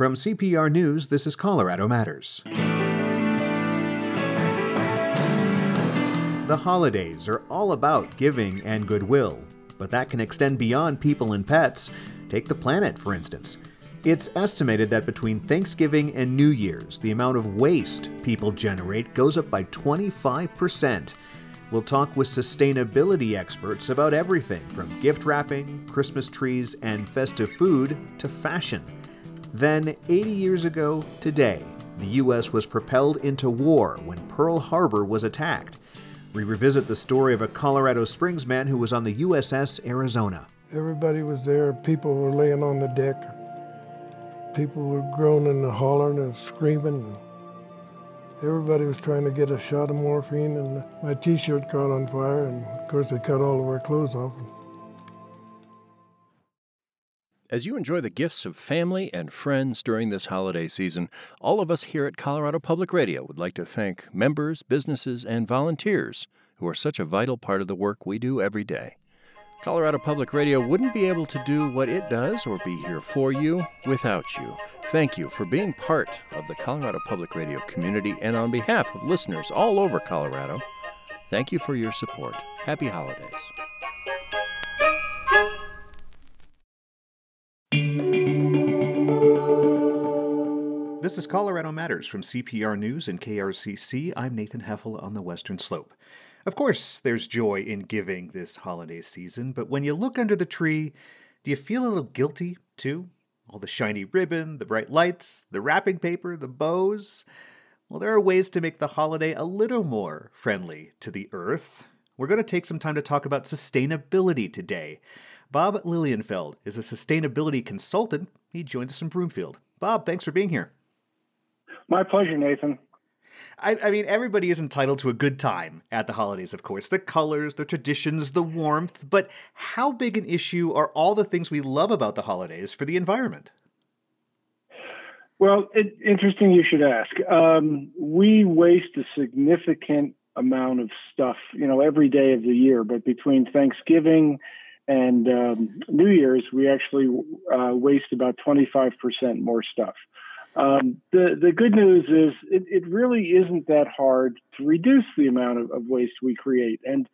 From CPR News, this is Colorado Matters. The holidays are all about giving and goodwill, but that can extend beyond people and pets. Take the planet, for instance. It's estimated that between Thanksgiving and New Year's, the amount of waste people generate goes up by 25%. We'll talk with sustainability experts about everything from gift wrapping, Christmas trees, and festive food to fashion. Then, 80 years ago today, the U.S. was propelled into war when Pearl Harbor was attacked. We revisit the story of a Colorado Springs man who was on the USS Arizona. Everybody was there. People were laying on the deck. People were groaning and hollering and screaming. Everybody was trying to get a shot of morphine, and my t shirt caught on fire, and of course, they cut all of our clothes off. As you enjoy the gifts of family and friends during this holiday season, all of us here at Colorado Public Radio would like to thank members, businesses, and volunteers who are such a vital part of the work we do every day. Colorado Public Radio wouldn't be able to do what it does or be here for you without you. Thank you for being part of the Colorado Public Radio community, and on behalf of listeners all over Colorado, thank you for your support. Happy holidays. This is Colorado Matters from CPR News and KRCC. I'm Nathan Heffel on the Western Slope. Of course, there's joy in giving this holiday season, but when you look under the tree, do you feel a little guilty too? All the shiny ribbon, the bright lights, the wrapping paper, the bows. Well, there are ways to make the holiday a little more friendly to the earth. We're going to take some time to talk about sustainability today. Bob Lilienfeld is a sustainability consultant. He joined us from Broomfield. Bob, thanks for being here. My pleasure, Nathan. I, I, mean, everybody is entitled to a good time at the holidays, of course. The colors, the traditions, the warmth. But how big an issue are all the things we love about the holidays for the environment? Well, it, interesting you should ask. Um, we waste a significant amount of stuff, you know, every day of the year. But between Thanksgiving and um, New Year's, we actually uh, waste about 25% more stuff. Um, the the good news is it, it really isn't that hard to reduce the amount of, of waste we create, and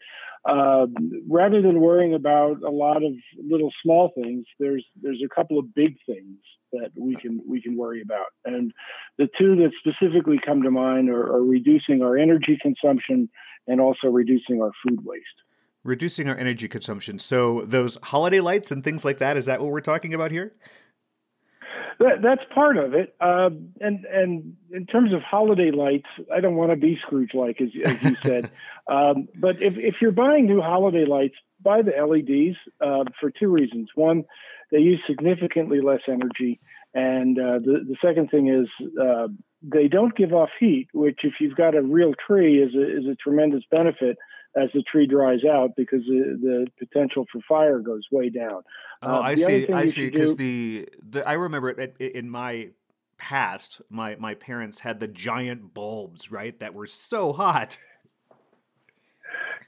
uh, rather than worrying about a lot of little small things, there's there's a couple of big things that we can we can worry about, and the two that specifically come to mind are, are reducing our energy consumption and also reducing our food waste reducing our energy consumption. So those holiday lights and things like that, is that what we're talking about here? That, that's part of it. Uh, and and in terms of holiday lights, I don't want to be Scrooge like as, as you said. um, but if if you're buying new holiday lights, buy the LEDs uh, for two reasons. One, they use significantly less energy, and uh, the the second thing is uh, they don't give off heat, which if you've got a real tree is a, is a tremendous benefit as the tree dries out because the, the potential for fire goes way down. Oh, uh, I see. I see. Because the, the I remember it in my past, my my parents had the giant bulbs, right, that were so hot.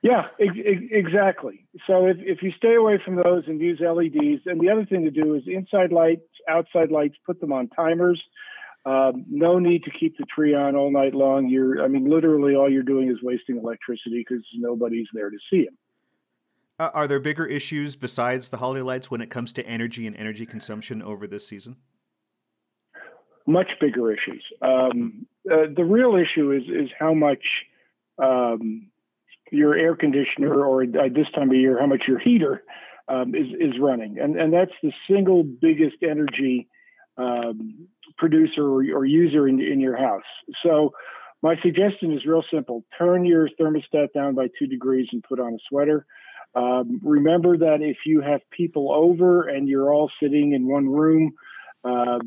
Yeah, ex- exactly. So if, if you stay away from those and use LEDs, and the other thing to do is inside lights, outside lights, put them on timers. Um, no need to keep the tree on all night long. You're, I mean, literally all you're doing is wasting electricity because nobody's there to see them. Uh, are there bigger issues besides the holiday lights when it comes to energy and energy consumption over this season? Much bigger issues. Um, uh, the real issue is is how much um, your air conditioner, or at this time of year, how much your heater um, is is running, and and that's the single biggest energy um, producer or, or user in, in your house. So my suggestion is real simple: turn your thermostat down by two degrees and put on a sweater. Um, remember that if you have people over and you're all sitting in one room, uh,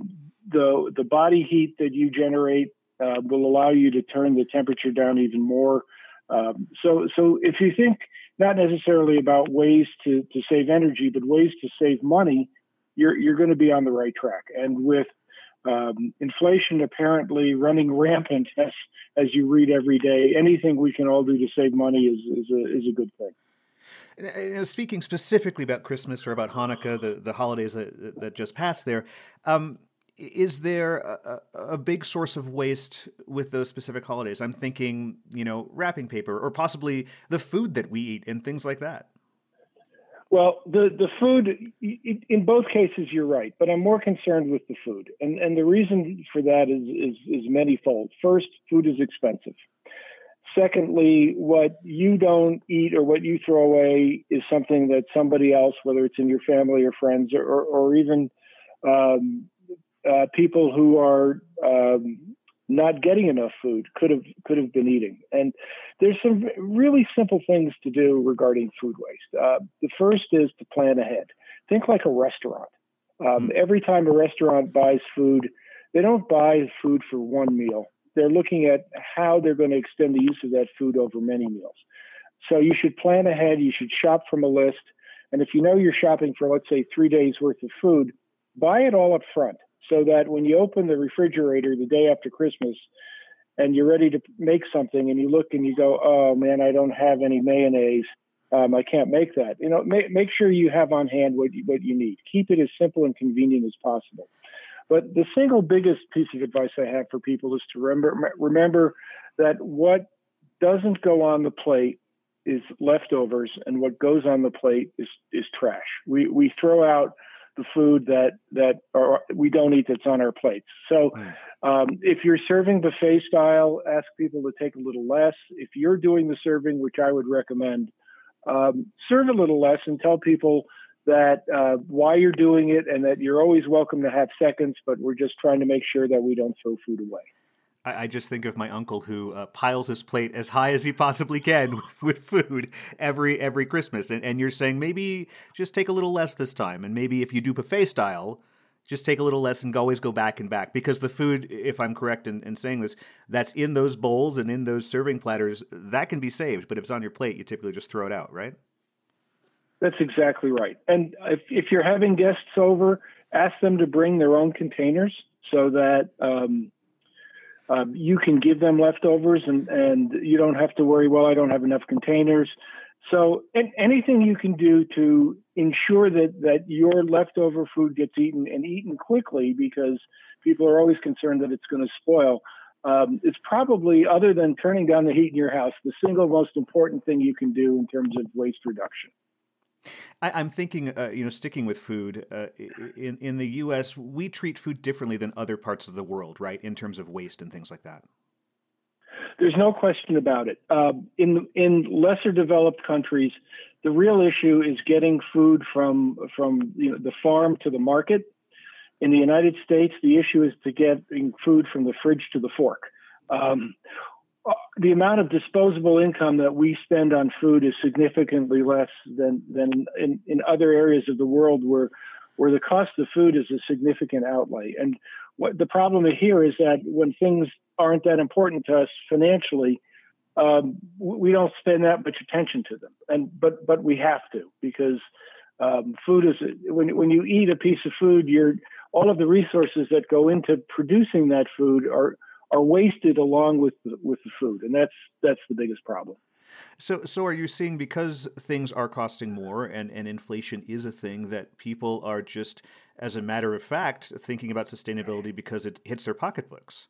the the body heat that you generate uh, will allow you to turn the temperature down even more. Um, so so if you think not necessarily about ways to, to save energy, but ways to save money, you're you're going to be on the right track. And with um, inflation apparently running rampant as as you read every day, anything we can all do to save money is is a, is a good thing. And, speaking specifically about Christmas or about Hanukkah, the, the holidays that, that just passed there, um, is there a, a, big source of waste with those specific holidays? I'm thinking, you know, wrapping paper or possibly the food that we eat and things like that. Well, the, the food, in both cases, you're right, but I'm more concerned with the food. And, and the reason for that is, is, is manyfold. First, food is expensive. Secondly, what you don't eat or what you throw away is something that somebody else, whether it's in your family or friends or, or, or even um, uh, people who are um, not getting enough food could have could have been eating. And there's some really simple things to do regarding food waste. Uh, the first is to plan ahead. Think like a restaurant. Um, hmm. every time a restaurant buys food, they don't buy food for one meal. They're looking at how they're going to extend the use of that food over many meals. So you should plan ahead. You should shop from a list. And if you know you're shopping for, let's say, three days worth of food, buy it all up front so that when you open the refrigerator the day after Christmas and you're ready to make something and you look and you go, oh man, I don't have any mayonnaise. Um, I can't make that. You know, make, make sure you have on hand what you, what you need. Keep it as simple and convenient as possible. But the single biggest piece of advice I have for people is to remember remember that what doesn't go on the plate is leftovers, and what goes on the plate is is trash. We we throw out the food that that are, we don't eat that's on our plates. So, um, if you're serving buffet style, ask people to take a little less. If you're doing the serving, which I would recommend, um, serve a little less and tell people that uh, why you're doing it and that you're always welcome to have seconds, but we're just trying to make sure that we don't throw food away. I, I just think of my uncle who uh, piles his plate as high as he possibly can with, with food every every Christmas, and, and you're saying maybe just take a little less this time, and maybe if you do buffet style, just take a little less and always go back and back because the food, if I'm correct in, in saying this, that's in those bowls and in those serving platters that can be saved, but if it's on your plate, you typically just throw it out, right? That's exactly right. And if, if you're having guests over, ask them to bring their own containers so that um, um, you can give them leftovers and, and you don't have to worry, well, I don't have enough containers. So anything you can do to ensure that, that your leftover food gets eaten and eaten quickly because people are always concerned that it's going to spoil. Um, it's probably, other than turning down the heat in your house, the single most important thing you can do in terms of waste reduction. I, am thinking, uh, you know, sticking with food. Uh, in in the U.S., we treat food differently than other parts of the world, right? In terms of waste and things like that. There's no question about it. Uh, in in lesser developed countries, the real issue is getting food from from you know, the farm to the market. In the United States, the issue is to getting food from the fridge to the fork. Um, the amount of disposable income that we spend on food is significantly less than than in, in other areas of the world where where the cost of food is a significant outlay. And what the problem here is that when things aren't that important to us financially, um, we don't spend that much attention to them. And but but we have to because um, food is when when you eat a piece of food, you're all of the resources that go into producing that food are are wasted along with the, with the food, and that's that's the biggest problem. So, so are you seeing because things are costing more and, and inflation is a thing that people are just, as a matter of fact, thinking about sustainability because it hits their pocketbooks?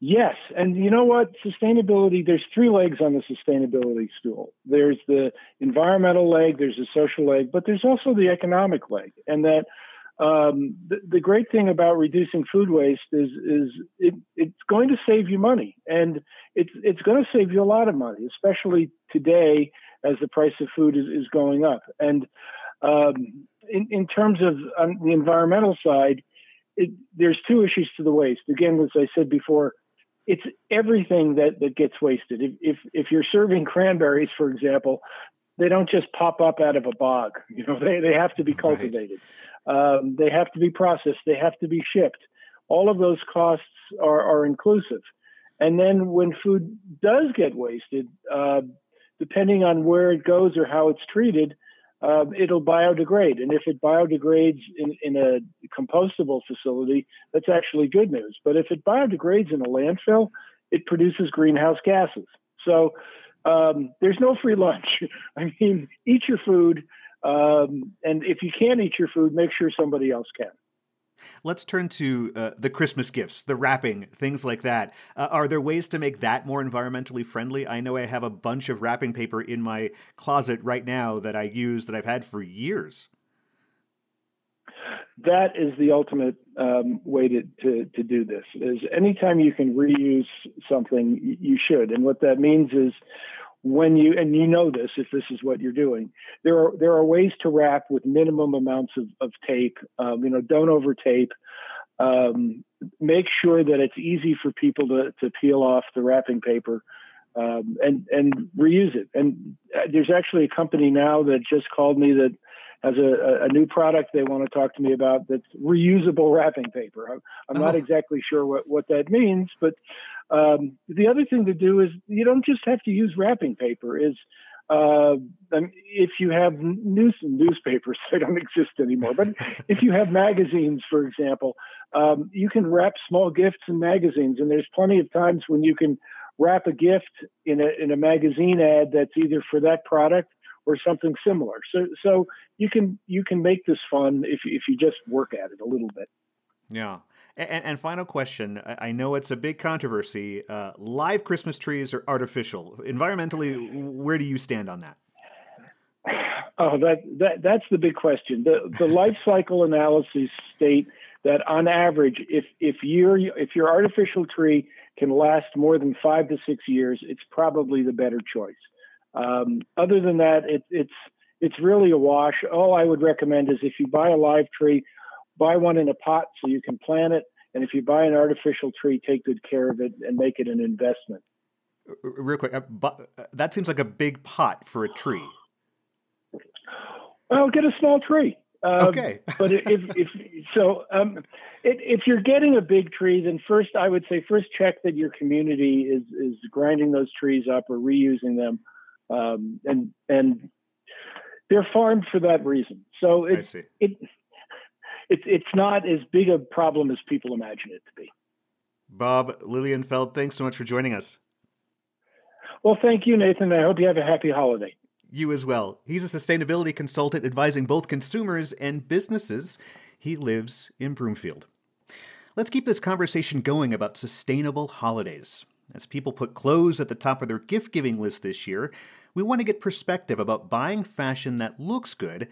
Yes, and you know what? Sustainability. There's three legs on the sustainability stool. There's the environmental leg, there's the social leg, but there's also the economic leg, and that um, the, the, great thing about reducing food waste is is it, it's going to save you money, and it's it's going to save you a lot of money, especially today as the price of food is, is going up. And um, in, in terms of on the environmental side, it, there's two issues to the waste. Again, as I said before, it's everything that, that gets wasted. If, if if you're serving cranberries, for example, they don't just pop up out of a bog. You know, they, they have to be cultivated. Right. Um, they have to be processed. They have to be shipped. All of those costs are, are inclusive. And then when food does get wasted, uh, depending on where it goes or how it's treated, uh, it'll biodegrade. And if it biodegrades in, in a compostable facility, that's actually good news. But if it biodegrades in a landfill, it produces greenhouse gases. So um, there's no free lunch. I mean, eat your food, um, and if you can't eat your food, make sure somebody else can. Let's turn to uh, the Christmas gifts, the wrapping, things like that. Uh, are there ways to make that more environmentally friendly? I know I have a bunch of wrapping paper in my closet right now that I use that I've had for years. That is the ultimate um, way to, to, to do this. Is anytime you can reuse something, you should. And what that means is when you and you know this if this is what you're doing there are there are ways to wrap with minimum amounts of, of tape um, you know don't over tape um, make sure that it's easy for people to, to peel off the wrapping paper um, and and reuse it and uh, there's actually a company now that just called me that has a, a new product they want to talk to me about that's reusable wrapping paper. I'm, I'm oh. not exactly sure what, what that means, but um, the other thing to do is you don't just have to use wrapping paper. Is uh, if you have news newspapers, they don't exist anymore. But if you have magazines, for example, um, you can wrap small gifts in magazines, and there's plenty of times when you can wrap a gift in a in a magazine ad that's either for that product or something similar. So so you can you can make this fun if if you just work at it a little bit. Yeah. And, and, final question I know it's a big controversy. Uh, live Christmas trees are artificial. Environmentally, where do you stand on that? Oh, that, that that's the big question. The the life cycle analyses state that on average, if if your if your artificial tree can last more than five to six years, it's probably the better choice. Um, other than that, it, it's it's really a wash. All I would recommend is if you buy a live tree, buy one in a pot so you can plant it. And if you buy an artificial tree, take good care of it and make it an investment. Real quick, uh, uh, that seems like a big pot for a tree. Well, get a small tree. Um, okay. but if, if so, um, it, if you're getting a big tree, then first I would say first check that your community is is grinding those trees up or reusing them, um, and and they're farmed for that reason. So it it it's it's not as big a problem as people imagine it to be. Bob Lilienfeld, thanks so much for joining us. Well, thank you, Nathan. I hope you have a happy holiday. You as well. He's a sustainability consultant advising both consumers and businesses. He lives in Broomfield. Let's keep this conversation going about sustainable holidays. As people put clothes at the top of their gift giving list this year, we want to get perspective about buying fashion that looks good,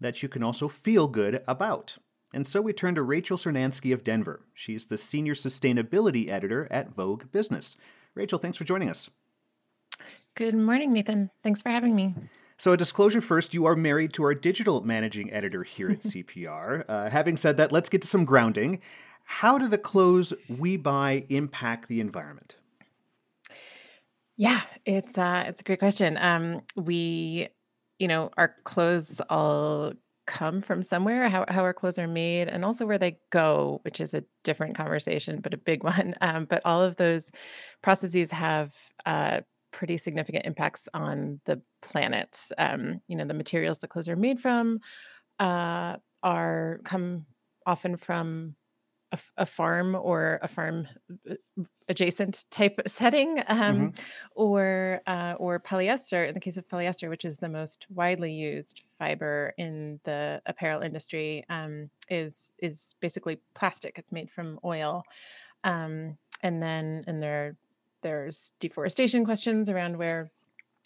that you can also feel good about. And so we turn to Rachel Cernansky of Denver. She's the senior sustainability editor at Vogue Business. Rachel, thanks for joining us. Good morning, Nathan. Thanks for having me. So, a disclosure first you are married to our digital managing editor here at CPR. Uh, having said that, let's get to some grounding. How do the clothes we buy impact the environment? Yeah, it's uh, it's a great question. Um, we, you know, our clothes all come from somewhere, how, how our clothes are made, and also where they go, which is a different conversation, but a big one. Um, but all of those processes have uh, pretty significant impacts on the planet. Um, you know, the materials the clothes are made from uh, are come often from a, a, farm or a farm uh, adjacent type setting, um, mm-hmm. or uh, or polyester. In the case of polyester, which is the most widely used fiber in the apparel industry, um, is is basically plastic. It's made from oil, um, and then and there there's deforestation questions around where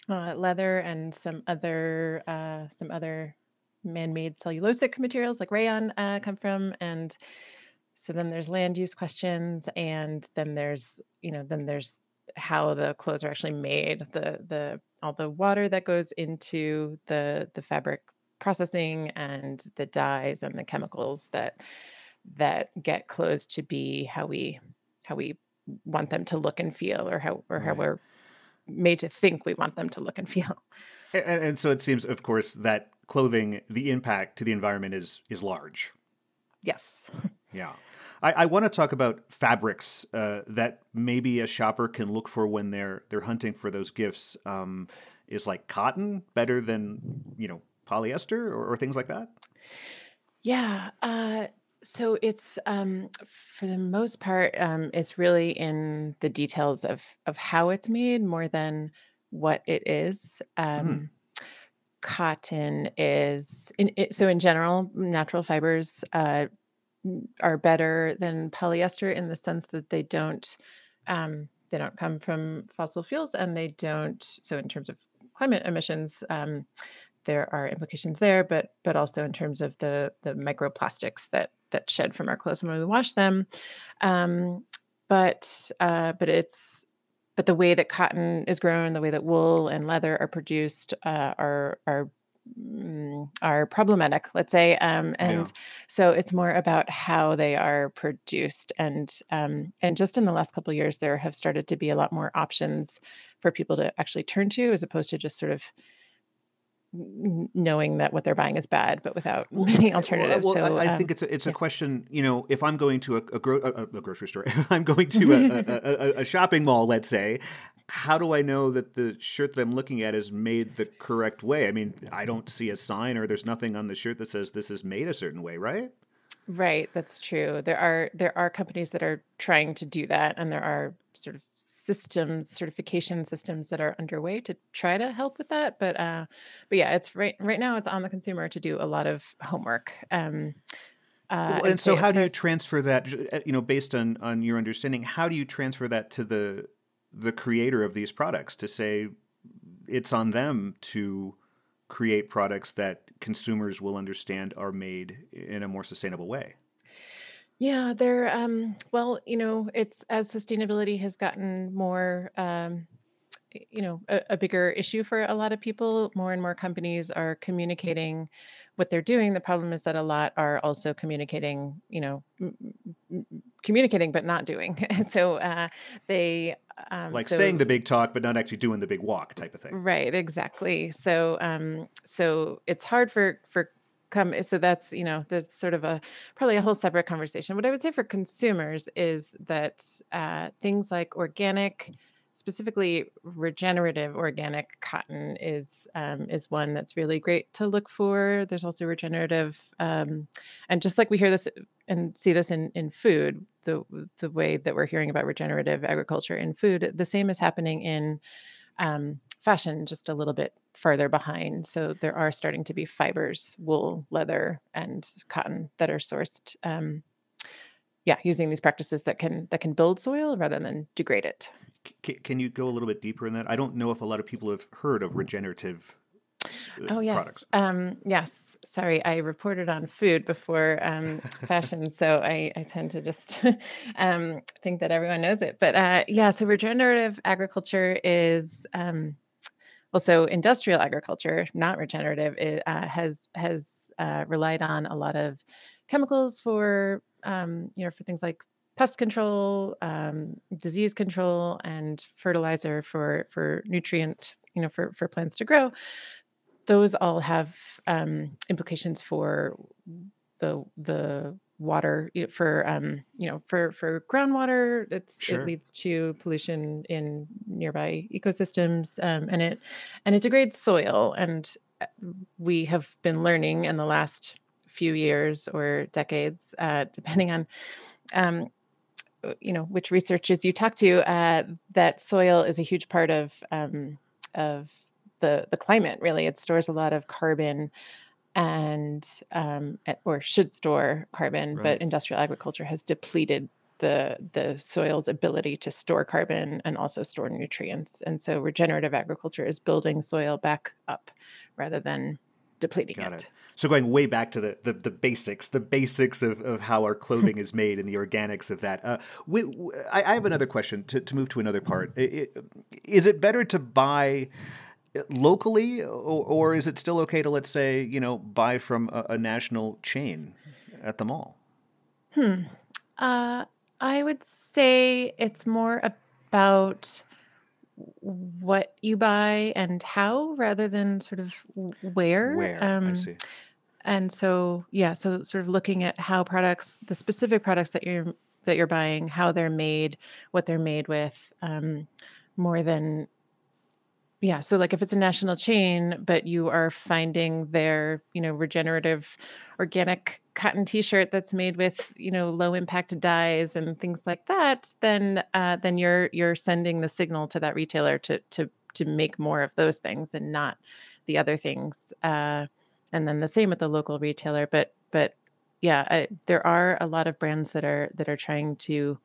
uh, leather and some other uh, some other man-made cellulosic materials like rayon uh, come from and so then there's land use questions and then there's you know then there's how the clothes are actually made the the all the water that goes into the the fabric processing and the dyes and the chemicals that that get clothes to be how we how we want them to look and feel or how or right. how we're made to think we want them to look and feel. And, and so it seems of course that clothing the impact to the environment is is large. Yes Yeah. I, I want to talk about fabrics uh, that maybe a shopper can look for when they're they're hunting for those gifts. Um, is like cotton better than you know polyester or, or things like that? Yeah. Uh, so it's um, for the most part, um, it's really in the details of of how it's made more than what it is. Um, mm. Cotton is in, it, so in general, natural fibers uh, are better than polyester in the sense that they don't um, they don't come from fossil fuels and they don't so in terms of climate emissions um, there are implications there but but also in terms of the the microplastics that that shed from our clothes when we wash them. Um, but uh, but it's but the way that cotton is grown the way that wool and leather are produced uh, are are are problematic, let's say. Um, and yeah. so it's more about how they are produced. And um, and just in the last couple years, there have started to be a lot more options for people to actually turn to, as opposed to just sort of knowing that what they're buying is bad, but without many alternatives. Well, so I, I um, think it's a, it's a question. You know, if I'm going to a, a, gro- a, a grocery store, I'm going to a, a, shopping mall, let's say, how do I know that the shirt that I'm looking at is made the correct way? I mean, I don't see a sign or there's nothing on the shirt that says this is made a certain way, right? Right, that's true. There are there are companies that are trying to do that and there are sort of systems certification systems that are underway to try to help with that but uh but yeah it's right right now it's on the consumer to do a lot of homework um uh, and so how do you transfer that uh, you know based on on your understanding how do you transfer that to the the creator of these products to say it's on them to create products that consumers will understand are made in a more sustainable way. Yeah, they're um well, you know, it's as sustainability has gotten more um you know, a, a bigger issue for a lot of people, more and more companies are communicating what they're doing. The problem is that a lot are also communicating, you know, m- m- communicating but not doing. so uh, they um, like so, saying the big talk but not actually doing the big walk type of thing. Right, exactly. So um, so it's hard for for come so that's you know there's sort of a probably a whole separate conversation what i would say for consumers is that uh, things like organic specifically regenerative organic cotton is um, is one that's really great to look for. There's also regenerative, um, and just like we hear this and see this in in food, the the way that we're hearing about regenerative agriculture in food, the same is happening in um, fashion, just a little bit further behind. So there are starting to be fibers, wool, leather, and cotton that are sourced. Um, yeah, using these practices that can that can build soil rather than degrade it. C- can you go a little bit deeper in that? I don't know if a lot of people have heard of regenerative uh, oh yes. um, yes. Sorry i reported on food before um, fashion so I, I tend to just um, think that everyone knows it. But uh, yeah so regenerative agriculture is um, well industrial agriculture not regenerative it, uh, has has uh, relied on a lot of chemicals for um, you know for things like pest control, um, disease control, and fertilizer for for nutrient, you know, for for plants to grow. Those all have um, implications for the the water for um, you know for for groundwater. It's sure. it leads to pollution in nearby ecosystems, um, and it and it degrades soil. And uh, we have been learning in the last few years or decades, uh, depending on um, you know which researchers you talk to uh, that soil is a huge part of um, of the the climate really it stores a lot of carbon and um, or should store carbon right. but industrial agriculture has depleted the the soil's ability to store carbon and also store nutrients and so regenerative agriculture is building soil back up rather than depleting Got it. it. So going way back to the, the, the, basics, the basics of, of how our clothing is made and the organics of that. Uh, we, I, I, have another question to, to move to another part. It, is it better to buy locally or, or, is it still okay to, let's say, you know, buy from a, a national chain at the mall? Hmm. Uh, I would say it's more about what you buy and how rather than sort of where. Where I um, see. and so, yeah, so sort of looking at how products, the specific products that you're that you're buying, how they're made, what they're made with, um, more than yeah. So like if it's a national chain, but you are finding their, you know, regenerative organic cotton t-shirt that's made with, you know, low impact dyes and things like that, then uh, then you're you're sending the signal to that retailer to to to make more of those things and not the other things. Uh, and then the same with the local retailer, but but yeah, I, there are a lot of brands that are that are trying to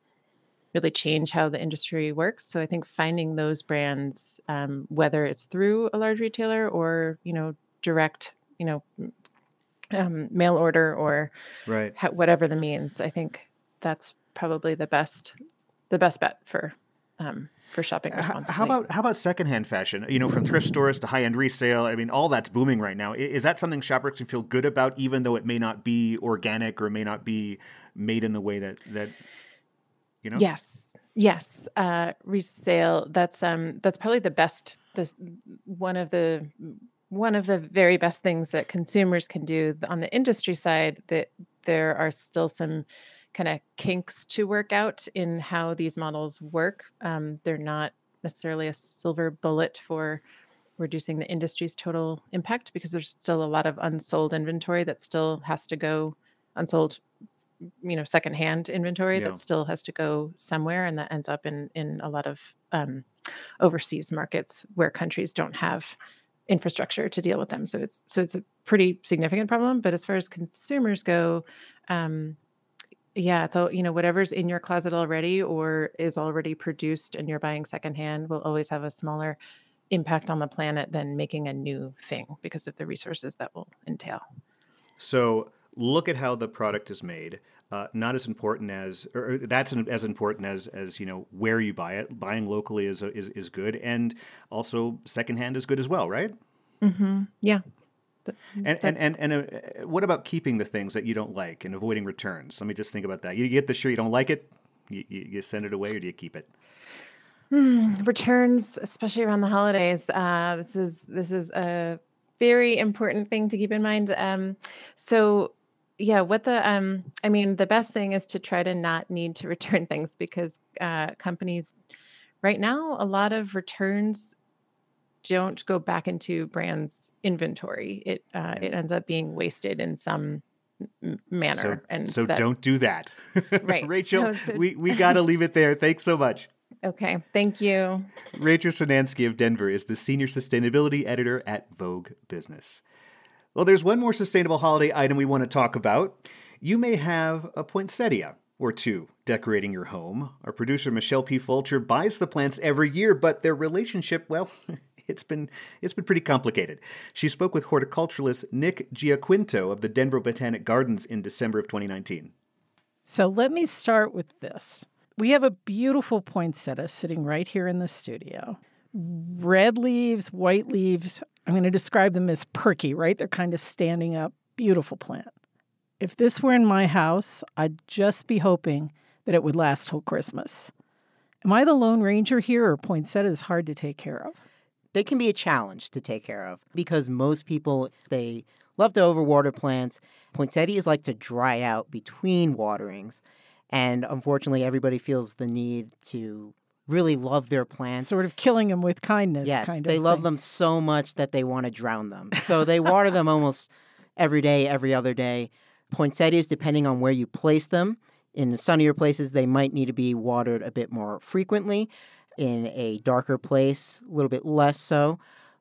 really change how the industry works. So I think finding those brands, um, whether it's through a large retailer or you know direct, you know, um, mail order or right ha- whatever the means, I think that's probably the best the best bet for um, for shopping responsibly. How about how about secondhand fashion? You know, from thrift stores to high end resale. I mean, all that's booming right now. Is that something shoppers can feel good about, even though it may not be organic or may not be made in the way that that you know? Yes, yes. Uh, resale. That's um. That's probably the best. This one of the one of the very best things that consumers can do on the industry side. That there are still some kind of kinks to work out in how these models work. Um, they're not necessarily a silver bullet for reducing the industry's total impact because there's still a lot of unsold inventory that still has to go unsold you know secondhand inventory Yeah. that still has to go somewhere and that ends up in in a lot of um, overseas markets where countries don't have infrastructure to deal with them so it's so it's a pretty significant problem but as far as consumers go um, yeah so you know whatever's in your closet already or is already produced and you're buying secondhand will always have a smaller impact on the planet than making a new thing because of the resources that will entail So look at how the product is made. Uh, not as important as, or that's an, as important as as you know where you buy it. Buying locally is is is good, and also secondhand is good as well, right? mm-hmm. yeah And that- and and, and uh, what about keeping the things that you don't like and avoiding returns? Let me just think about that. You get the shirt, you don't like it, you, you, you send it away, or do you keep it? Hmm, returns, especially around the holidays. Uh, this is this is a very important thing to keep in mind. Um, so, yeah, what the um, I mean, the best thing is to try to not need to return things because uh, companies right now a lot of returns don't go back into brands inventory. It uh, it ends up being wasted in some manner, So, and so that- don't do that. Right. Rachel, So- so- we, we got to leave it there. Thanks so much. Okay, thank you. Rachel Cernansky of Denver is the senior sustainability editor at Vogue Business. Well, there's one more sustainable holiday item we want to talk about. You may have a poinsettia or two decorating your home. Our producer Michelle P. Fulcher buys the plants every year, but their relationship, well, it's been it's been pretty complicated. She spoke with horticulturalist Nick Giaquinto of the Denver Botanic Gardens in December of 2019. So let me start with this. We have a beautiful poinsettia sitting right here in the studio. Red leaves, white leaves. I'm going to describe them as perky, right? They're kind of standing up. Beautiful plant. If this were in my house, I'd just be hoping that it would last till Christmas. Am I the Lone Ranger here, or poinsettia is hard to take care of? they can be a challenge to take care of because most people they love to overwater plants. Poinsettias like to dry out between waterings, and unfortunately, everybody feels the need to really love their plants. Sort of killing them with kindness, yes, kind of. they love thing. them so much that they want to drown them. So they water them almost every day, every other day. Poinsettias, depending on where you place them, in sunnier places, they might need to be watered a bit more frequently. In a darker place, a little bit less so.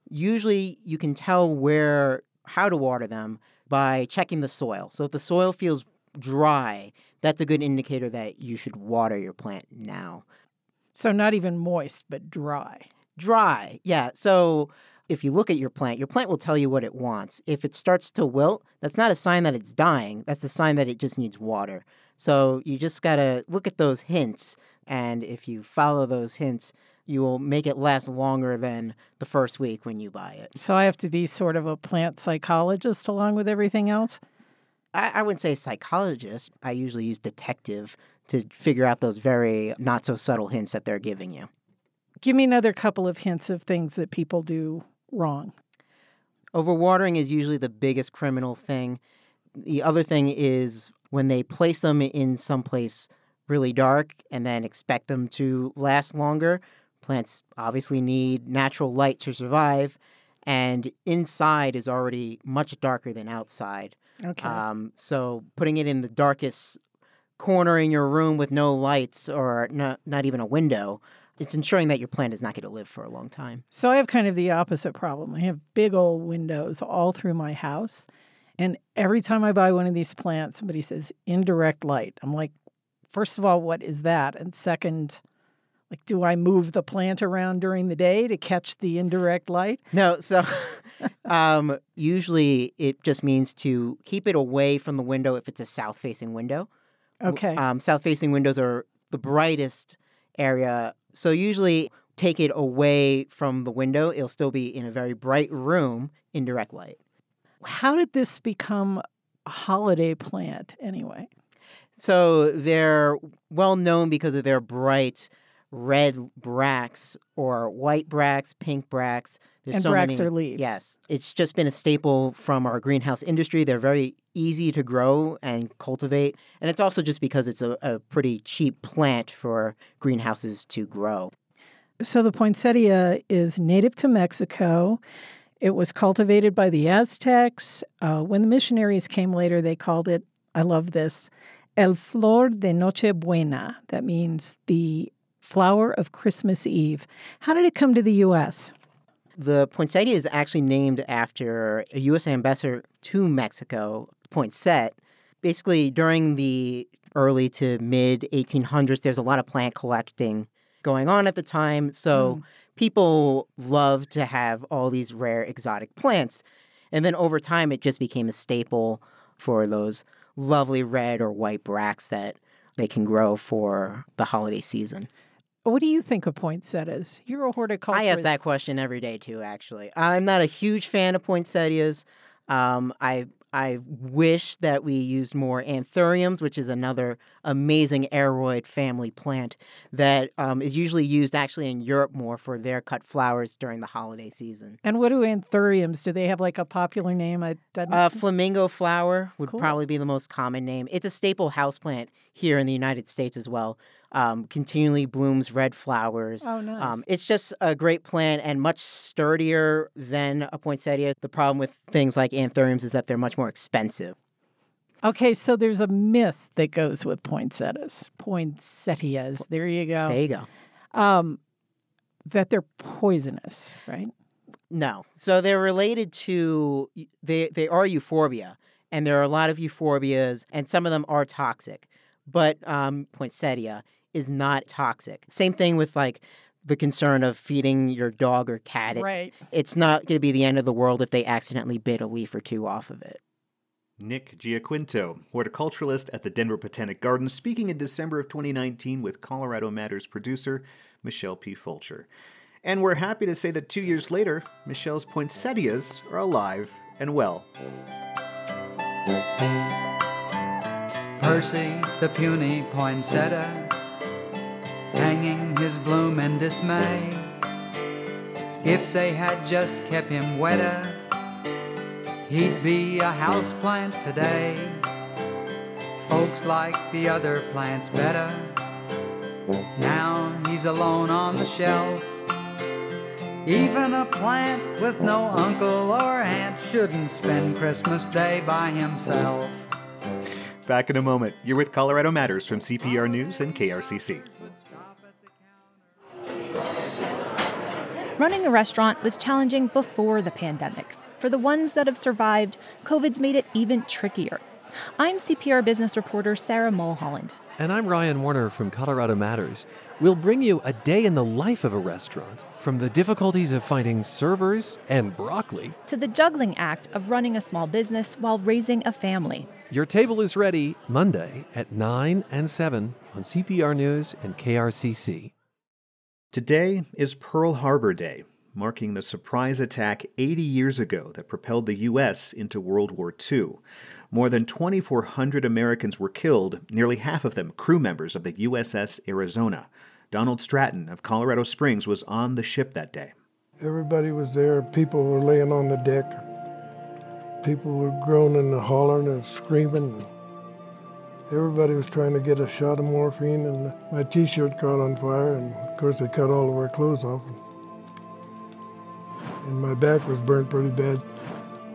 Usually, you can tell where how to water them by checking the soil. So if the soil feels dry, that's a good indicator that you should water your plant now So not even moist, but dry. dry. Yeah. So if you look at your plant, your plant will tell you what it wants. If it starts to wilt, that's not a sign that it's dying. That's a sign that it just needs water. So you just got to look at those hints. And if you follow those hints, you will make it last longer than the first week when you buy it. So I have to be sort of a plant psychologist along with everything else. I, I wouldn't say psychologist. I usually use detective to figure out those very not so subtle hints that they're giving you. Give me another couple of hints of things that people do wrong. Overwatering is usually the biggest criminal thing. The other thing is when they place them in someplace really dark and then expect them to last longer. Plants obviously need natural light to survive, and inside is already much darker than outside. Okay. Um, so putting it in the darkest corner in your room with no lights or not, not even a window, it's ensuring that your plant is not going to live for a long time. so I have kind of the opposite problem. I have big old windows all through my house. And every time I buy one of these plants, somebody says indirect light. I'm like, first of all, what is that? And second, like, do I move the plant around during the day to catch the indirect light? No, so um, usually it just means to keep it away from the window if it's a south facing window. Okay. Um, south facing windows are the brightest area. So usually take it away from the window. It'll still be in a very bright room in direct light. How did this become a holiday plant anyway? So they're well known because of their bright red bracts or white bracts, pink bracts. There's and so bracts many, are leaves. Yes, it's just been a staple from our greenhouse industry. They're very easy to grow and cultivate, and it's also just because it's a, a pretty cheap plant for greenhouses to grow. So the poinsettia is native to Mexico. It was cultivated by the Aztecs. Uh, when the missionaries came later, they called it, I love this, El Flor de Nochebuena. That means the flower of Christmas Eve. How did it come to the U.S.? The poinsettia is actually named after a U.S. ambassador to Mexico, Poinsett. Basically, during the early to mid 1800s, there's a lot of plant collecting going on at the time. So Mm. people love to have all these rare exotic plants. And then over time, it just became a staple for those lovely red or white bracts that they can grow for the holiday season. What do you think of poinsettias? You're a horticulturist. I ask that question every day too. Actually, I'm not a huge fan of poinsettias. Um, I I wish that we used more anthuriums, which is another amazing aroid family plant that um, is usually used actually in Europe more for their cut flowers during the holiday season. And what do anthuriums? Do they have like a popular name? I Uh, flamingo flower would Cool. probably be the most common name. It's a staple houseplant here in the United States as well. Um, continually blooms red flowers. oh, nice. Um, it's just a great plant and much sturdier than a poinsettia. The problem with things like anthuriums is that they're much more expensive. okay, so there's a myth that goes with poinsettias. Poinsettias. There you go. There you go. um, that they're poisonous, right? No, so they're related to they they are euphorbia, and there are a lot of euphorbias, and some of them are toxic. But um, poinsettia is not toxic. Same thing with like the concern of feeding your dog or cat. It- Right. It's not going to be the end of the world if they accidentally bit a leaf or two off of it. Nick Giaquinto, horticulturalist at the Denver Botanic Gardens, speaking in December of 2019 with Colorado Matters producer Michelle P. Fulcher. And we're happy to say that two years later, Michelle's poinsettias are alive and well. Percy, the puny poinsettia, hanging his bloom in dismay. If they had just kept him wetter, he'd be a houseplant today. Folks like the other plants better. Now he's alone on the shelf. Even a plant with no uncle or aunt shouldn't spend Christmas Day by himself. Back in a moment, you're with Colorado Matters from CPR News and KRCC. Running a restaurant was challenging before the pandemic. For the ones that have survived, COVID's made it even trickier. I'm CPR business reporter Sarah Mulholland. And I'm Ryan Warner from Colorado Matters. We'll bring you a day in the life of a restaurant, from the difficulties of finding servers and broccoli. To the juggling act of running a small business while raising a family. Your table is ready Monday at 9 and 7 on CPR News and KRCC. Today is Pearl Harbor Day, marking the surprise attack 80 years ago that propelled the U.S. into World War II. More than 2,400 Americans were killed, nearly half of them crew members of the USS Arizona. Donald Stratton of Colorado Springs was on the ship that day. Everybody was there. People were laying on the deck. People were groaning and hollering and screaming. Everybody was trying to get a shot of morphine, and my T-shirt caught on fire. And of course, they cut all of our clothes off. And my back was burnt pretty bad.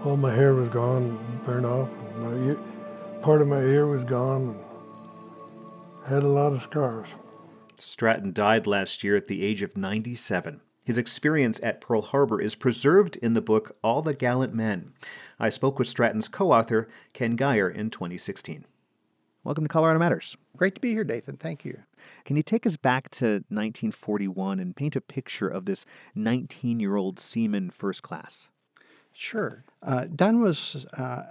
All my hair was gone, burned off. My ear, part of my ear was gone. Had a lot of scars. Stratton died last year at the age of 97. His experience at Pearl Harbor is preserved in the book All the Gallant Men. I spoke with Stratton's co author, Ken Gire, in 2016. Welcome to Colorado Matters. Great to be here, Nathan. Thank you. Can you take us back to 1941 and paint a picture of this 19 year old seaman first class? Sure. Uh, Don was uh,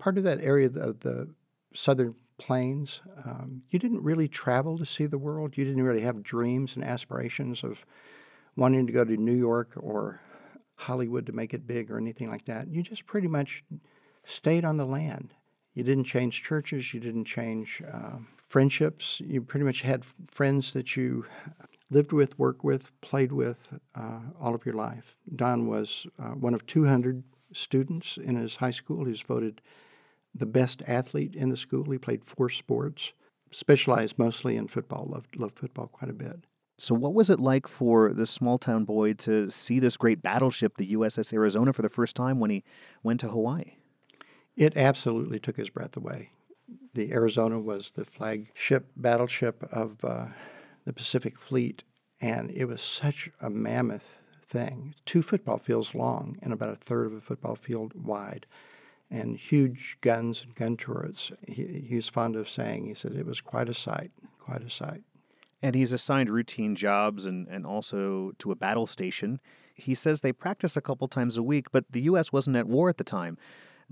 part of that area of the southern plains. Um, you didn't really travel to see the world. You didn't really have dreams and aspirations of wanting to go to New York or Hollywood to make it big or anything like that. You just pretty much stayed on the land. You didn't change churches. You didn't change uh, friendships. You pretty much had friends that you lived with, worked with, played with uh, all of your life. Don was uh, one of 200 students in his high school. He was voted the best athlete in the school. He played four sports, specialized mostly in football, loved, loved football quite a bit. So, what was it like for this small town boy to see this great battleship, the USS Arizona, for the first time when he went to Hawaii? It absolutely took his breath away. The Arizona was the flagship battleship of uh, the Pacific Fleet, and it was such a mammoth thing. Two football fields long and about a third of a football field wide, and huge guns and gun turrets. He, he was fond of saying, he said, it was quite a sight, quite a sight. And he's assigned routine jobs and, and also to a battle station. He says they practice a couple times a week, but the U.S. wasn't at war at the time.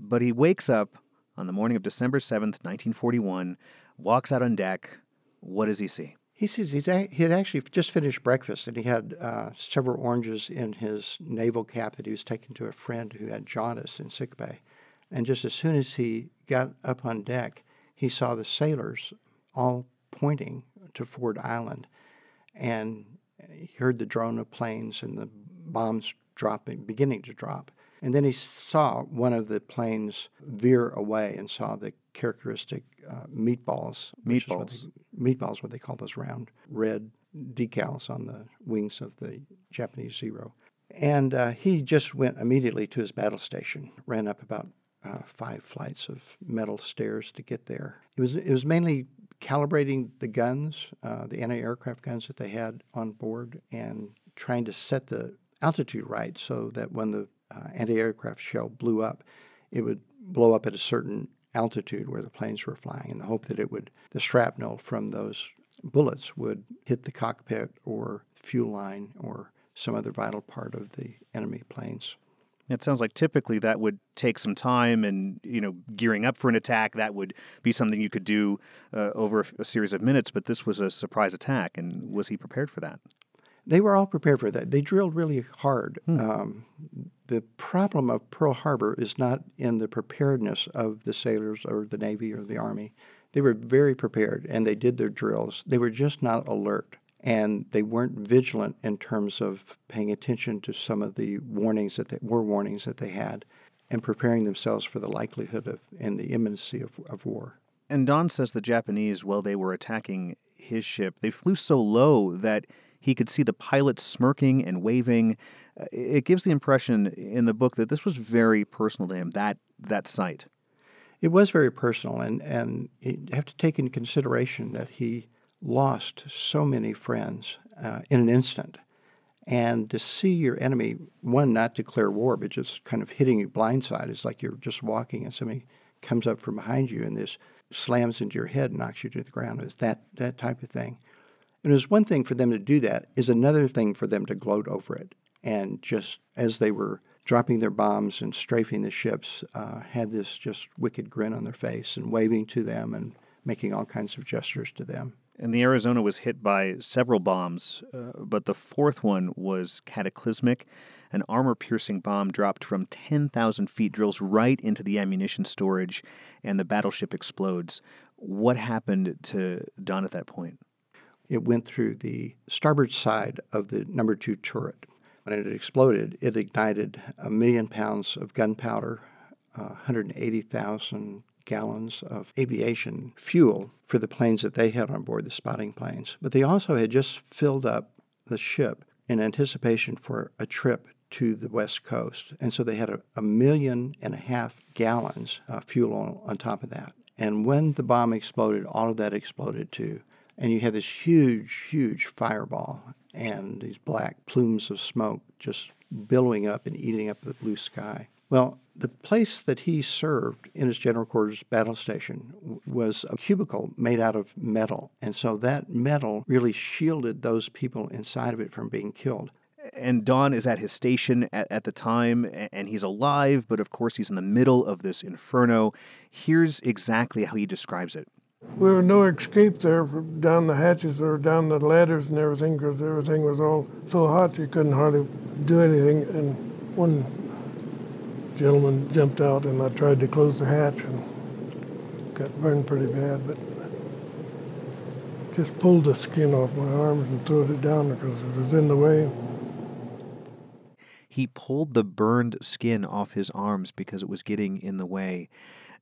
But he wakes up on the morning of December 7th, 1941, walks out on deck. What does he see? He says he's a, he had actually just finished breakfast and he had uh, several oranges in his naval cap that he was taking to a friend who had jaundice in sick bay. And just as soon as he got up on deck, he saw the sailors all pointing to Ford Island. And he heard the drone of planes and the bombs dropping, beginning to drop. And then he saw one of the planes veer away and saw the characteristic uh, meatballs. Meatballs. What they, meatballs, what they call those round red decals on the wings of the Japanese Zero. And uh, he just went immediately to his battle station, ran up about uh, five flights of metal stairs to get there. It was, it was mainly calibrating the guns, uh, the anti aircraft guns that they had on board, and trying to set the altitude right so that when the uh, anti-aircraft shell blew up, it would blow up at a certain altitude where the planes were flying, in the hope that it would the shrapnel from those bullets would hit the cockpit or fuel line or some other vital part of the enemy planes. It sounds like typically that would take some time, and you know, gearing up for an attack that would be something you could do uh, over a series of minutes. But this was a surprise attack, and was he prepared for that? They were all prepared for that. They drilled really hard. Hmm. Um, the problem of Pearl Harbor is not in the preparedness of the sailors or the Navy or the Army. They were very prepared and they did their drills. They were just not alert and they weren't vigilant in terms of paying attention to some of the warnings that they, were warnings that they had and preparing themselves for the likelihood of and the imminency of, of war. And Don says the Japanese, while they were attacking his ship, they flew so low that he could see the pilot smirking and waving. Uh, it gives the impression in the book that this was very personal to him, that, that sight. It was very personal, and, and you have to take into consideration that he lost so many friends uh, in an instant. And to see your enemy, one, not declare war, but just kind of hitting you blindside, it's like you're just walking and somebody comes up from behind you and this slams into your head and knocks you to the ground. It's that, that type of thing. It was one thing for them to do that, is another thing for them to gloat over it. And just as they were dropping their bombs and strafing the ships, uh, had this just wicked grin on their face and waving to them and making all kinds of gestures to them. And the Arizona was hit by several bombs, uh, but the fourth one was cataclysmic. An armor piercing bomb dropped from 10,000 feet, drills right into the ammunition storage, and the battleship explodes. What happened to Don at that point? It went through the starboard side of the number two turret. When it exploded, it ignited a million pounds of gunpowder, uh, 180,000 gallons of aviation fuel for the planes that they had on board, the spotting planes. But they also had just filled up the ship in anticipation for a trip to the west coast. And so they had a, a million and a half gallons of fuel on, on top of that. And when the bomb exploded, all of that exploded too and you had this huge, huge fireball and these black plumes of smoke just billowing up and eating up the blue sky. Well, the place that he served in his general quarters battle station was a cubicle made out of metal. And so that metal really shielded those people inside of it from being killed. And Don is at his station at, at the time, and he's alive, but of course he's in the middle of this inferno. Here's exactly how he describes it. We were no escape there down the hatches or down the ladders and everything because everything was all so hot you couldn't hardly do anything. And one gentleman jumped out and I tried to close the hatch and got burned pretty bad, but just pulled the skin off my arms and threw it down because it was in the way. He pulled the burned skin off his arms because it was getting in the way.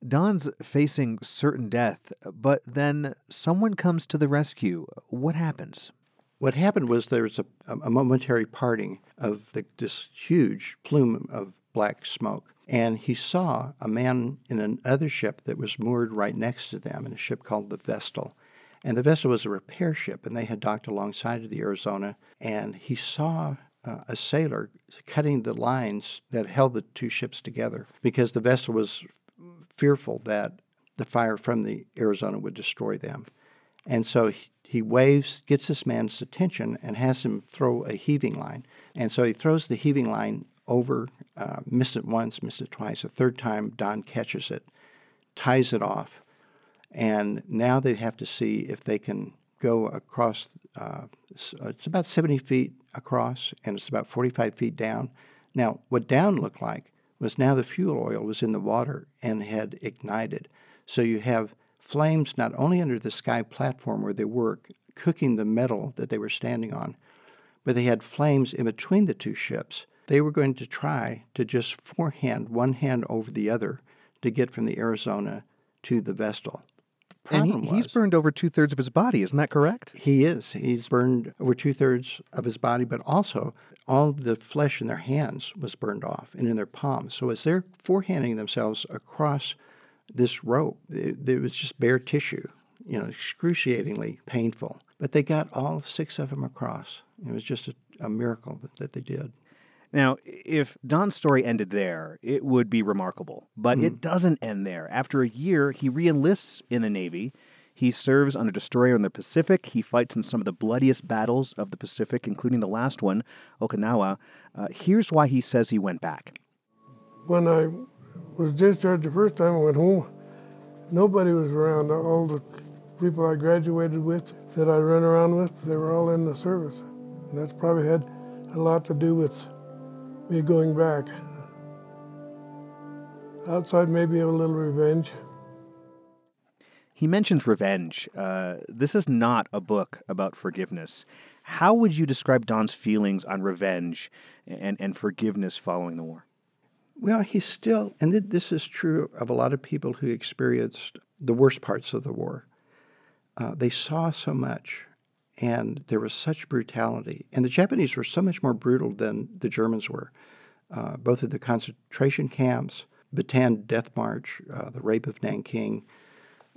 Don's facing certain death, but then someone comes to the rescue. What happens? What happened was there was a, a momentary parting of the, this huge plume of black smoke. And he saw a man in another ship that was moored right next to them in a ship called the Vestal. And the Vestal was a repair ship, and they had docked alongside of the Arizona. And he saw uh, a sailor cutting the lines that held the two ships together because the vessel was fearful that the fire from the Arizona would destroy them. And so he, he waves, gets this man's attention, and has him throw a heaving line. And so he throws the heaving line over, uh, missed it once, missed it twice. A third time, Don catches it, ties it off, and now they have to see if they can go across. Uh, it's about 70 feet across, and it's about 45 feet down. Now, what down looked like was now the fuel oil was in the water and had ignited. So you have flames not only under the sky platform where they were cooking the metal that they were standing on, but they had flames in between the two ships. They were going to try to just forehand one hand over the other to get from the Arizona to the Vestal. And he, he's was, burned over two thirds of his body, isn't that correct? He is. He's burned over two thirds of his body, but also all the flesh in their hands was burned off and in their palms. So as they're forehanding themselves across this rope, it, it was just bare tissue, you know, excruciatingly painful. But they got all six of them across. It was just a, a miracle that, that they did. Now, if Don's story ended there, it would be remarkable. But mm. it doesn't end there. After a year, he reenlists in the Navy he serves on a destroyer in the Pacific. He fights in some of the bloodiest battles of the Pacific, including the last one, Okinawa. Uh, here's why he says he went back. When I was discharged the first time, I went home. Nobody was around. All the people I graduated with, that I ran around with, they were all in the service. And that's probably had a lot to do with me going back. Outside, maybe a little revenge. He mentions revenge. Uh, this is not a book about forgiveness. How would you describe Don's feelings on revenge and, and forgiveness following the war? Well, he's still, and this is true of a lot of people who experienced the worst parts of the war. Uh, they saw so much, and there was such brutality. And the Japanese were so much more brutal than the Germans were, uh, both at the concentration camps, Bataan Death March, uh, the rape of Nanking,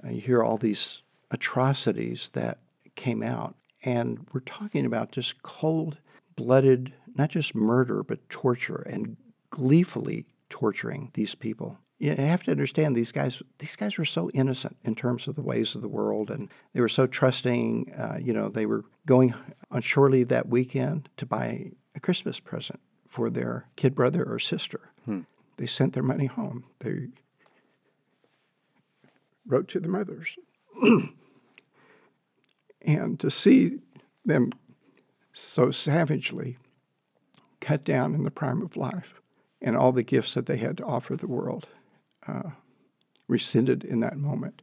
you hear all these atrocities that came out. And we're talking about just cold blooded, not just murder, but torture and gleefully torturing these people. You have to understand these guys. These guys were so innocent in terms of the ways of the world, and they were so trusting. Uh, you know, they were going on shore leave that weekend to buy a Christmas present for their kid brother or sister. Hmm. They sent their money home. They wrote to the mothers. and to see them so savagely cut down in the prime of life and all the gifts that they had to offer the world uh, rescinded in that moment.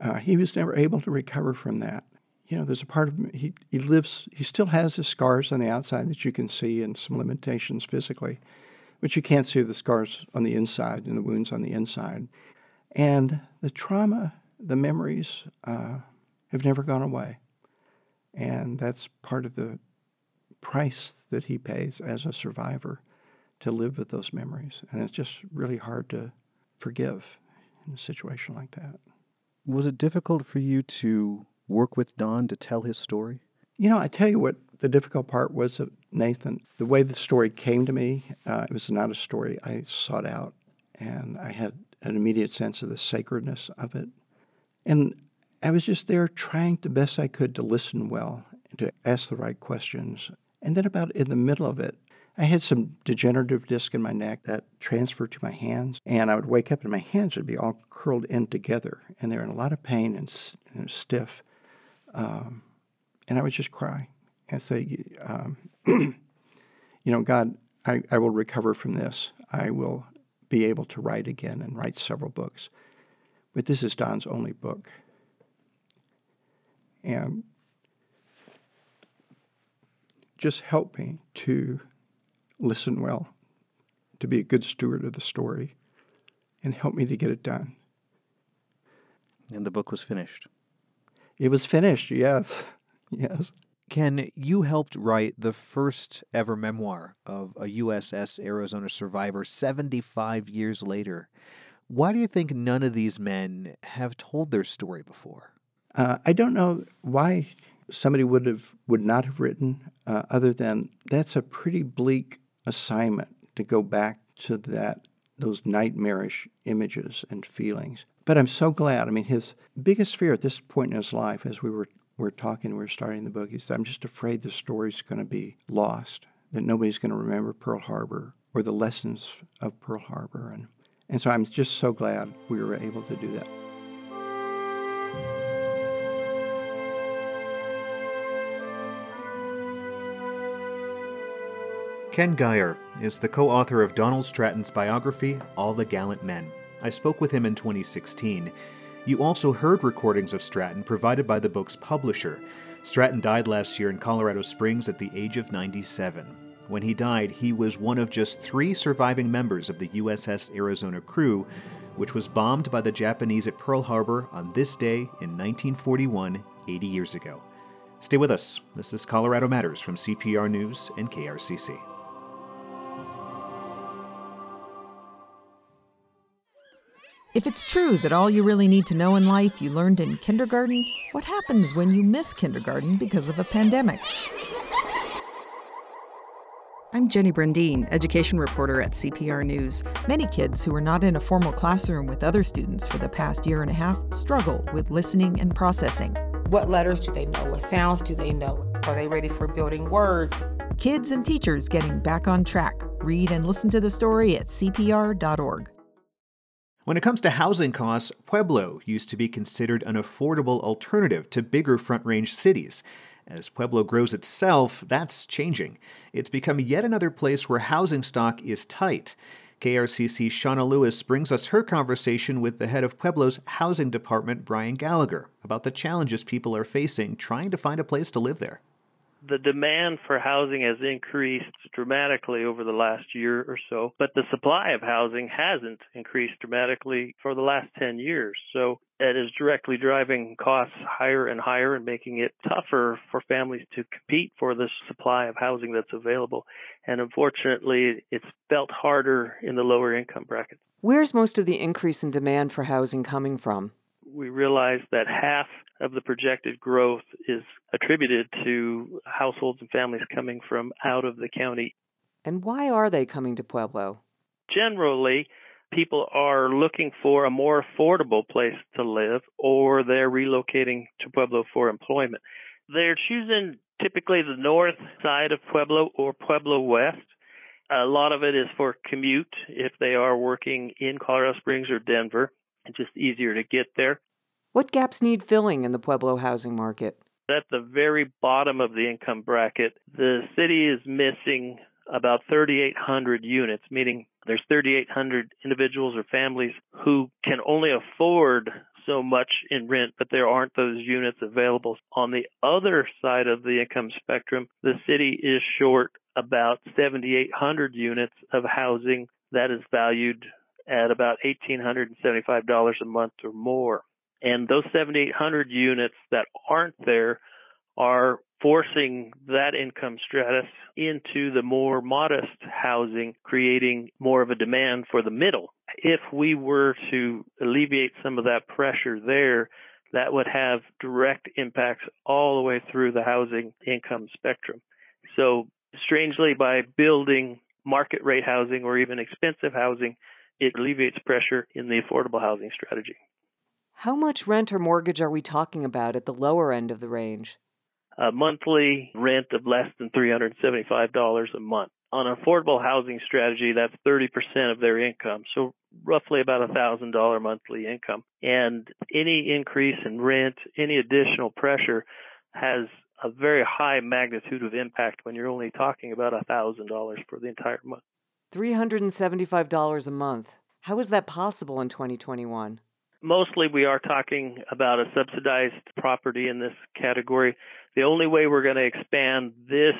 Uh, he was never able to recover from that. You know, there's a part of him, he, he lives, he still has his scars on the outside that you can see and some limitations physically, but you can't see the scars on the inside and the wounds on the inside. And the trauma, the memories uh, have never gone away. And that's part of the price that he pays as a survivor to live with those memories. And it's just really hard to forgive in a situation like that. Was it difficult for you to work with Don to tell his story? You know, I tell you what the difficult part was, Nathan. The way the story came to me, uh, it was not a story I sought out, and I had an immediate sense of the sacredness of it. And I was just there trying the best I could to listen well and to ask the right questions. And then, about in the middle of it, I had some degenerative disc in my neck that transferred to my hands, and I would wake up and my hands would be all curled in together, and they were in a lot of pain and, and stiff. Um, and I would just cry and say, um, you know, God, I, I will recover from this. I will be able to write again and write several books. But this is Don's only book. And just help me to listen well, to be a good steward of the story, and help me to get it done. And the book was finished. It was finished, yes. Yes. Ken, you helped write the first ever memoir of a USS Arizona survivor 75 years later. Why do you think none of these men have told their story before? Uh, I don't know why somebody would have would not have written, uh, other than that's a pretty bleak assignment to go back to that those nightmarish images and feelings. But I'm so glad. I mean, his biggest fear at this point in his life, as we were we're talking, we are starting the book, he said, I'm just afraid the story's going to be lost, that nobody's going to remember Pearl Harbor or the lessons of Pearl Harbor. And, and so I'm just so glad we were able to do that. Ken Gire is the co author of Donald Stratton's biography, All the Gallant Men. I spoke with him in 2016. You also heard recordings of Stratton provided by the book's publisher. Stratton died last year in Colorado Springs at the age of 97. When he died, he was one of just three surviving members of the USS Arizona crew, which was bombed by the Japanese at Pearl Harbor on this day in 1941, 80 years ago. Stay with us. This is Colorado Matters from CPR News and KRCC. If it's true that all you really need to know in life you learned in kindergarten, what happens when you miss kindergarten because of a pandemic? I'm Jenny Brundin, education reporter at CPR News. Many kids who are not in a formal classroom with other students for the past year and a half struggle with listening and processing. What letters do they know? What sounds do they know? Are they ready for building words? Kids and teachers getting back on track. Read and listen to the story at CPR.org. When it comes to housing costs, Pueblo used to be considered an affordable alternative to bigger Front Range cities. As Pueblo grows itself, that's changing. It's become yet another place where housing stock is tight. KRCC's Shanna Lewis brings us her conversation with the head of Pueblo's housing department, Brian Gallagher, about the challenges people are facing trying to find a place to live there the demand for housing has increased dramatically over the last year or so, but the supply of housing hasn't increased dramatically for the last 10 years. So it is directly driving costs higher and higher and making it tougher for families to compete for the supply of housing that's available. And unfortunately, it's felt harder in the lower income brackets. Where's most of the increase in demand for housing coming from? We realize that half of the projected growth is attributed to households and families coming from out of the county. And why are they coming to Pueblo? Generally, people are looking for a more affordable place to live or they're relocating to Pueblo for employment. They're choosing typically the north side of Pueblo or Pueblo West. A lot of it is for commute if they are working in Colorado Springs or Denver. It's just easier to get there. What gaps need filling in the Pueblo housing market? At the very bottom of the income bracket, the city is missing about 3,800 units, meaning there's 3,800 individuals or families who can only afford so much in rent, but there aren't those units available. On the other side of the income spectrum, the city is short about 7,800 units of housing that is valued at about $1,875 a month or more. And those 7,800 units that aren't there are forcing that income stratus into the more modest housing, creating more of a demand for the middle. If we were to alleviate some of that pressure there, that would have direct impacts all the way through the housing income spectrum. So, strangely, by building market rate housing or even expensive housing, it alleviates pressure in the affordable housing strategy. How much rent or mortgage are we talking about at the lower end of the range? A monthly rent of less than $375 a month. On an affordable housing strategy, that's 30% of their income. So roughly about a thousand dollar monthly income. And any increase in rent, any additional pressure has a very high magnitude of impact when you're only talking about a thousand dollars for the entire month. $375 a month. How is that possible in 2021? Mostly we are talking about a subsidized property in this category. The only way we're going to expand this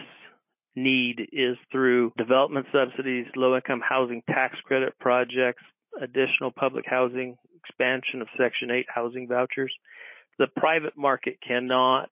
need is through development subsidies, low income housing tax credit projects, additional public housing, expansion of Section 8 housing vouchers. The private market cannot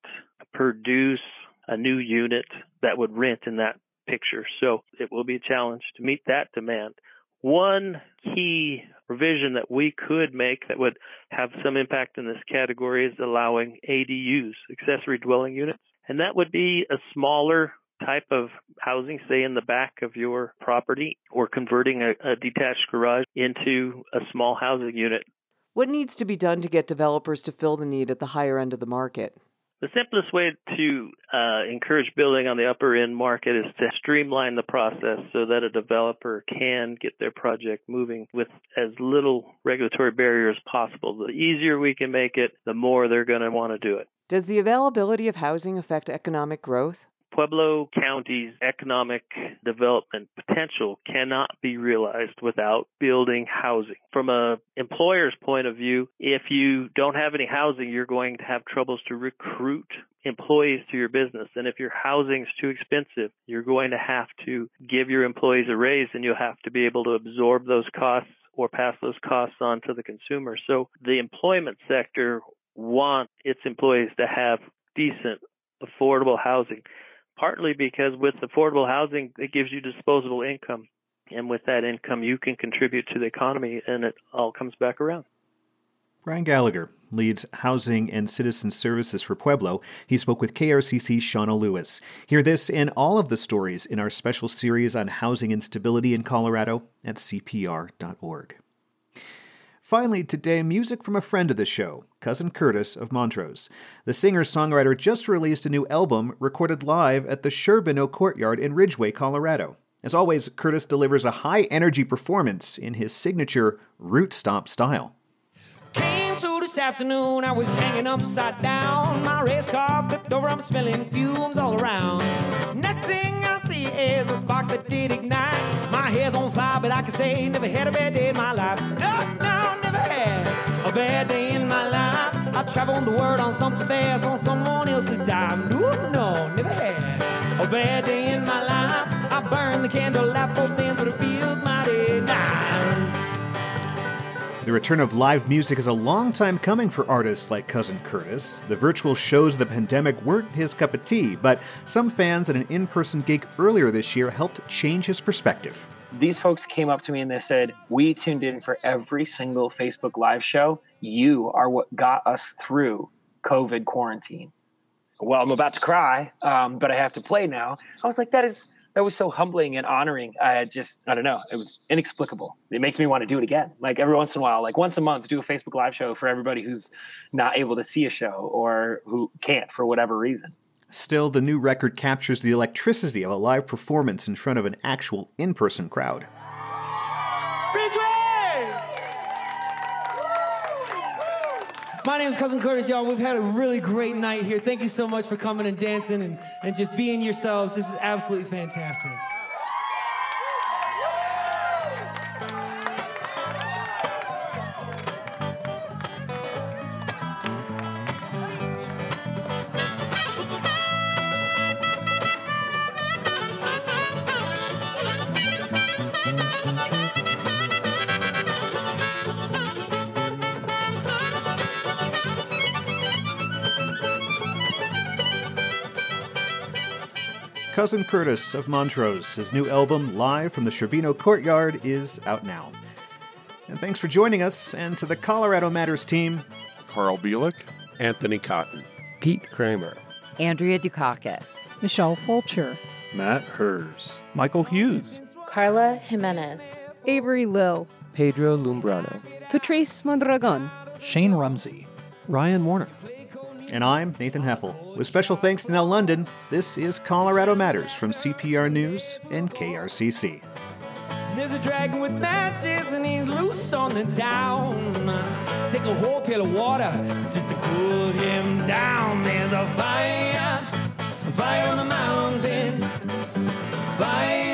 produce a new unit that would rent in that picture. So it will be a challenge to meet that demand. One key revision that we could make that would have some impact in this category is allowing ADUs, accessory dwelling units. And that would be a smaller type of housing, say in the back of your property, or converting a, a, detached garage into a small housing unit. What needs to be done to get developers to fill the need at the higher end of the market? The simplest way to uh, encourage building on the upper end market is to streamline the process so that a developer can get their project moving with as little regulatory barrier as possible. The easier we can make it, the more they're going to want to do it. Does the availability of housing affect economic growth? Pueblo County's economic development potential cannot be realized without building housing. From a employer's point of view, if you don't have any housing, you're going to have troubles to recruit employees to your business. And if your housing is too expensive, you're going to have to give your employees a raise and you'll have to be able to absorb those costs or pass those costs on to the consumer. So the employment sector wants its employees to have decent affordable housing partly because with affordable housing, it gives you disposable income. And with that income, you can contribute to the economy and it all comes back around. Brian Gallagher leads Housing and Citizen Services for Pueblo. He spoke with KRCC's Shanna Lewis. Hear this and all of the stories in our special series on housing instability in Colorado at CPR.org. Finally, today, music from a friend of the show, Cousin Curtis of Montrose. The singer songwriter just released a new album recorded live at the Sherbino Courtyard in Ridgway, Colorado. As always, Curtis delivers a high energy performance in his signature root stop style. Came to this afternoon, I was hanging upside down. My race car flipped over, I'm smelling fumes all around. Next thing I is a spark that did ignite. My hair's on fire, but I can say never had a bad day in my life. No, no, never had a bad day in my life. I traveled the world on something fast on someone else's dime. No, no, never had a bad day in my life. I burn the candle, light both ends, but it feels The return of live music is a long time coming for artists like Cousin Curtis. The virtual shows of the pandemic weren't his cup of tea, but some fans at an in person gig earlier this year helped change his perspective. These folks came up to me and they said, We tuned in for every single Facebook Live show. You are what got us through COVID quarantine. Well, I'm about to cry, um, but I have to play now. I was like, That is that was so humbling and honoring. I just, I don't know, it was inexplicable. It makes me want to do it again. Like every once in a while, like once a month, do a Facebook Live show for everybody who's not able to see a show or who can't for whatever reason. Still, the new record captures the electricity of a live performance in front of an actual in person crowd. My name is Cousin Curtis, y'all. We've had a really great night here. Thank you so much for coming and dancing and, and just being yourselves. This is absolutely fantastic. Cousin Curtis of Montrose. His new album, Live from the Sherbino Courtyard, is out now. And thanks for joining us, and to the Colorado Matters team Carl Bielek, Anthony Cotton, Pete Kramer, Andrea Dukakis, Michelle Fulcher, Matt Hers, Michael Hughes, Carla Jimenez, Avery Lill, Pedro Lumbrano, Patrice Mondragon, Shane Rumsey, Ryan Warner. And I'm Nathan Heffel. With special thanks to Now London, this is Colorado Matters from CPR News and KRCC. There's a dragon with matches and he's loose on the town. Take a whole pail of water just to cool him down. There's a fire, fire on the mountain, fire.